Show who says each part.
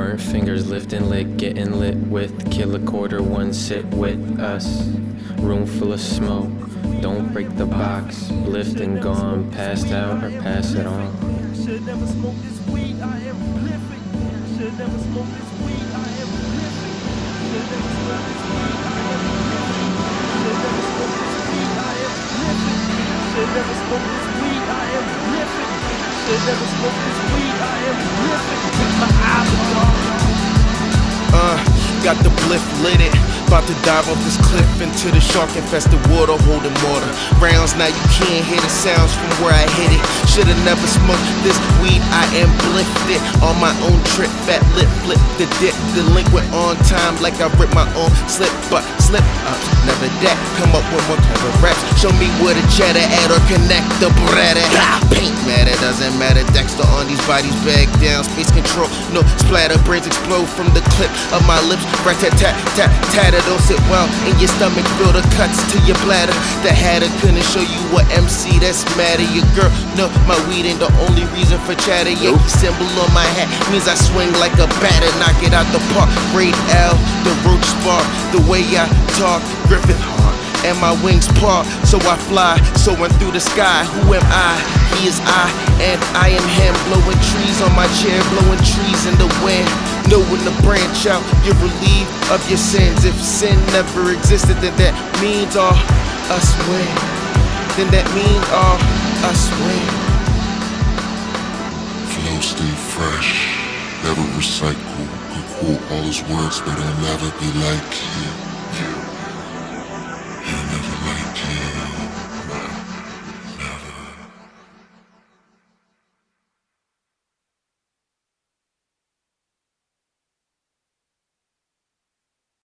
Speaker 1: burnt fingers lifting lit, getting lit with. Kill a quarter, one sit with us. Room full of smoke. Don't break the box. Lift and gone, passed out or pass it on.
Speaker 2: Should never smoke this weed, I am prolific. Should never smoke this weed, I am prolific. Should never smoke this weed, I am. Should never smoke this weed, I am.
Speaker 3: The bliff lit it. About to dive off this cliff into the shark infested water, holding water. Rounds now you can't hear the sounds from where I hit it. Shoulda never smoked this weed, I am bliffed it. On my own trip, fat lip, flip the dip. Delinquent on time like I ripped my own slip, but slip ups, never that. Come up with more clever raps. Show me where the cheddar at or connect the bread at. Paint matter, doesn't matter. Dexter on these bodies, bag down, space control. No splatter, brains explode from the clip of my lips. Rat tat tat tat tatter, don't sit well in your stomach. Feel the cuts to your bladder. The hatter couldn't show you what MC that's matter. Your girl, no, my weed ain't the only reason for chatter. Yankee symbol on my hat means I swing like a bat and Knock it out the park. Raid L, the roach spark. The way I talk, Griffith Hart and my wings part, so I fly, soaring through the sky. Who am I? He is I, and I am him. Blowing trees on my chair, blowing trees in the wind. Know when to branch out, you're relieved of your sins. If sin never existed, then that means all us win. Then that means all us win.
Speaker 4: Fresh, never recycle. Quote all his words, but I'll never be like him.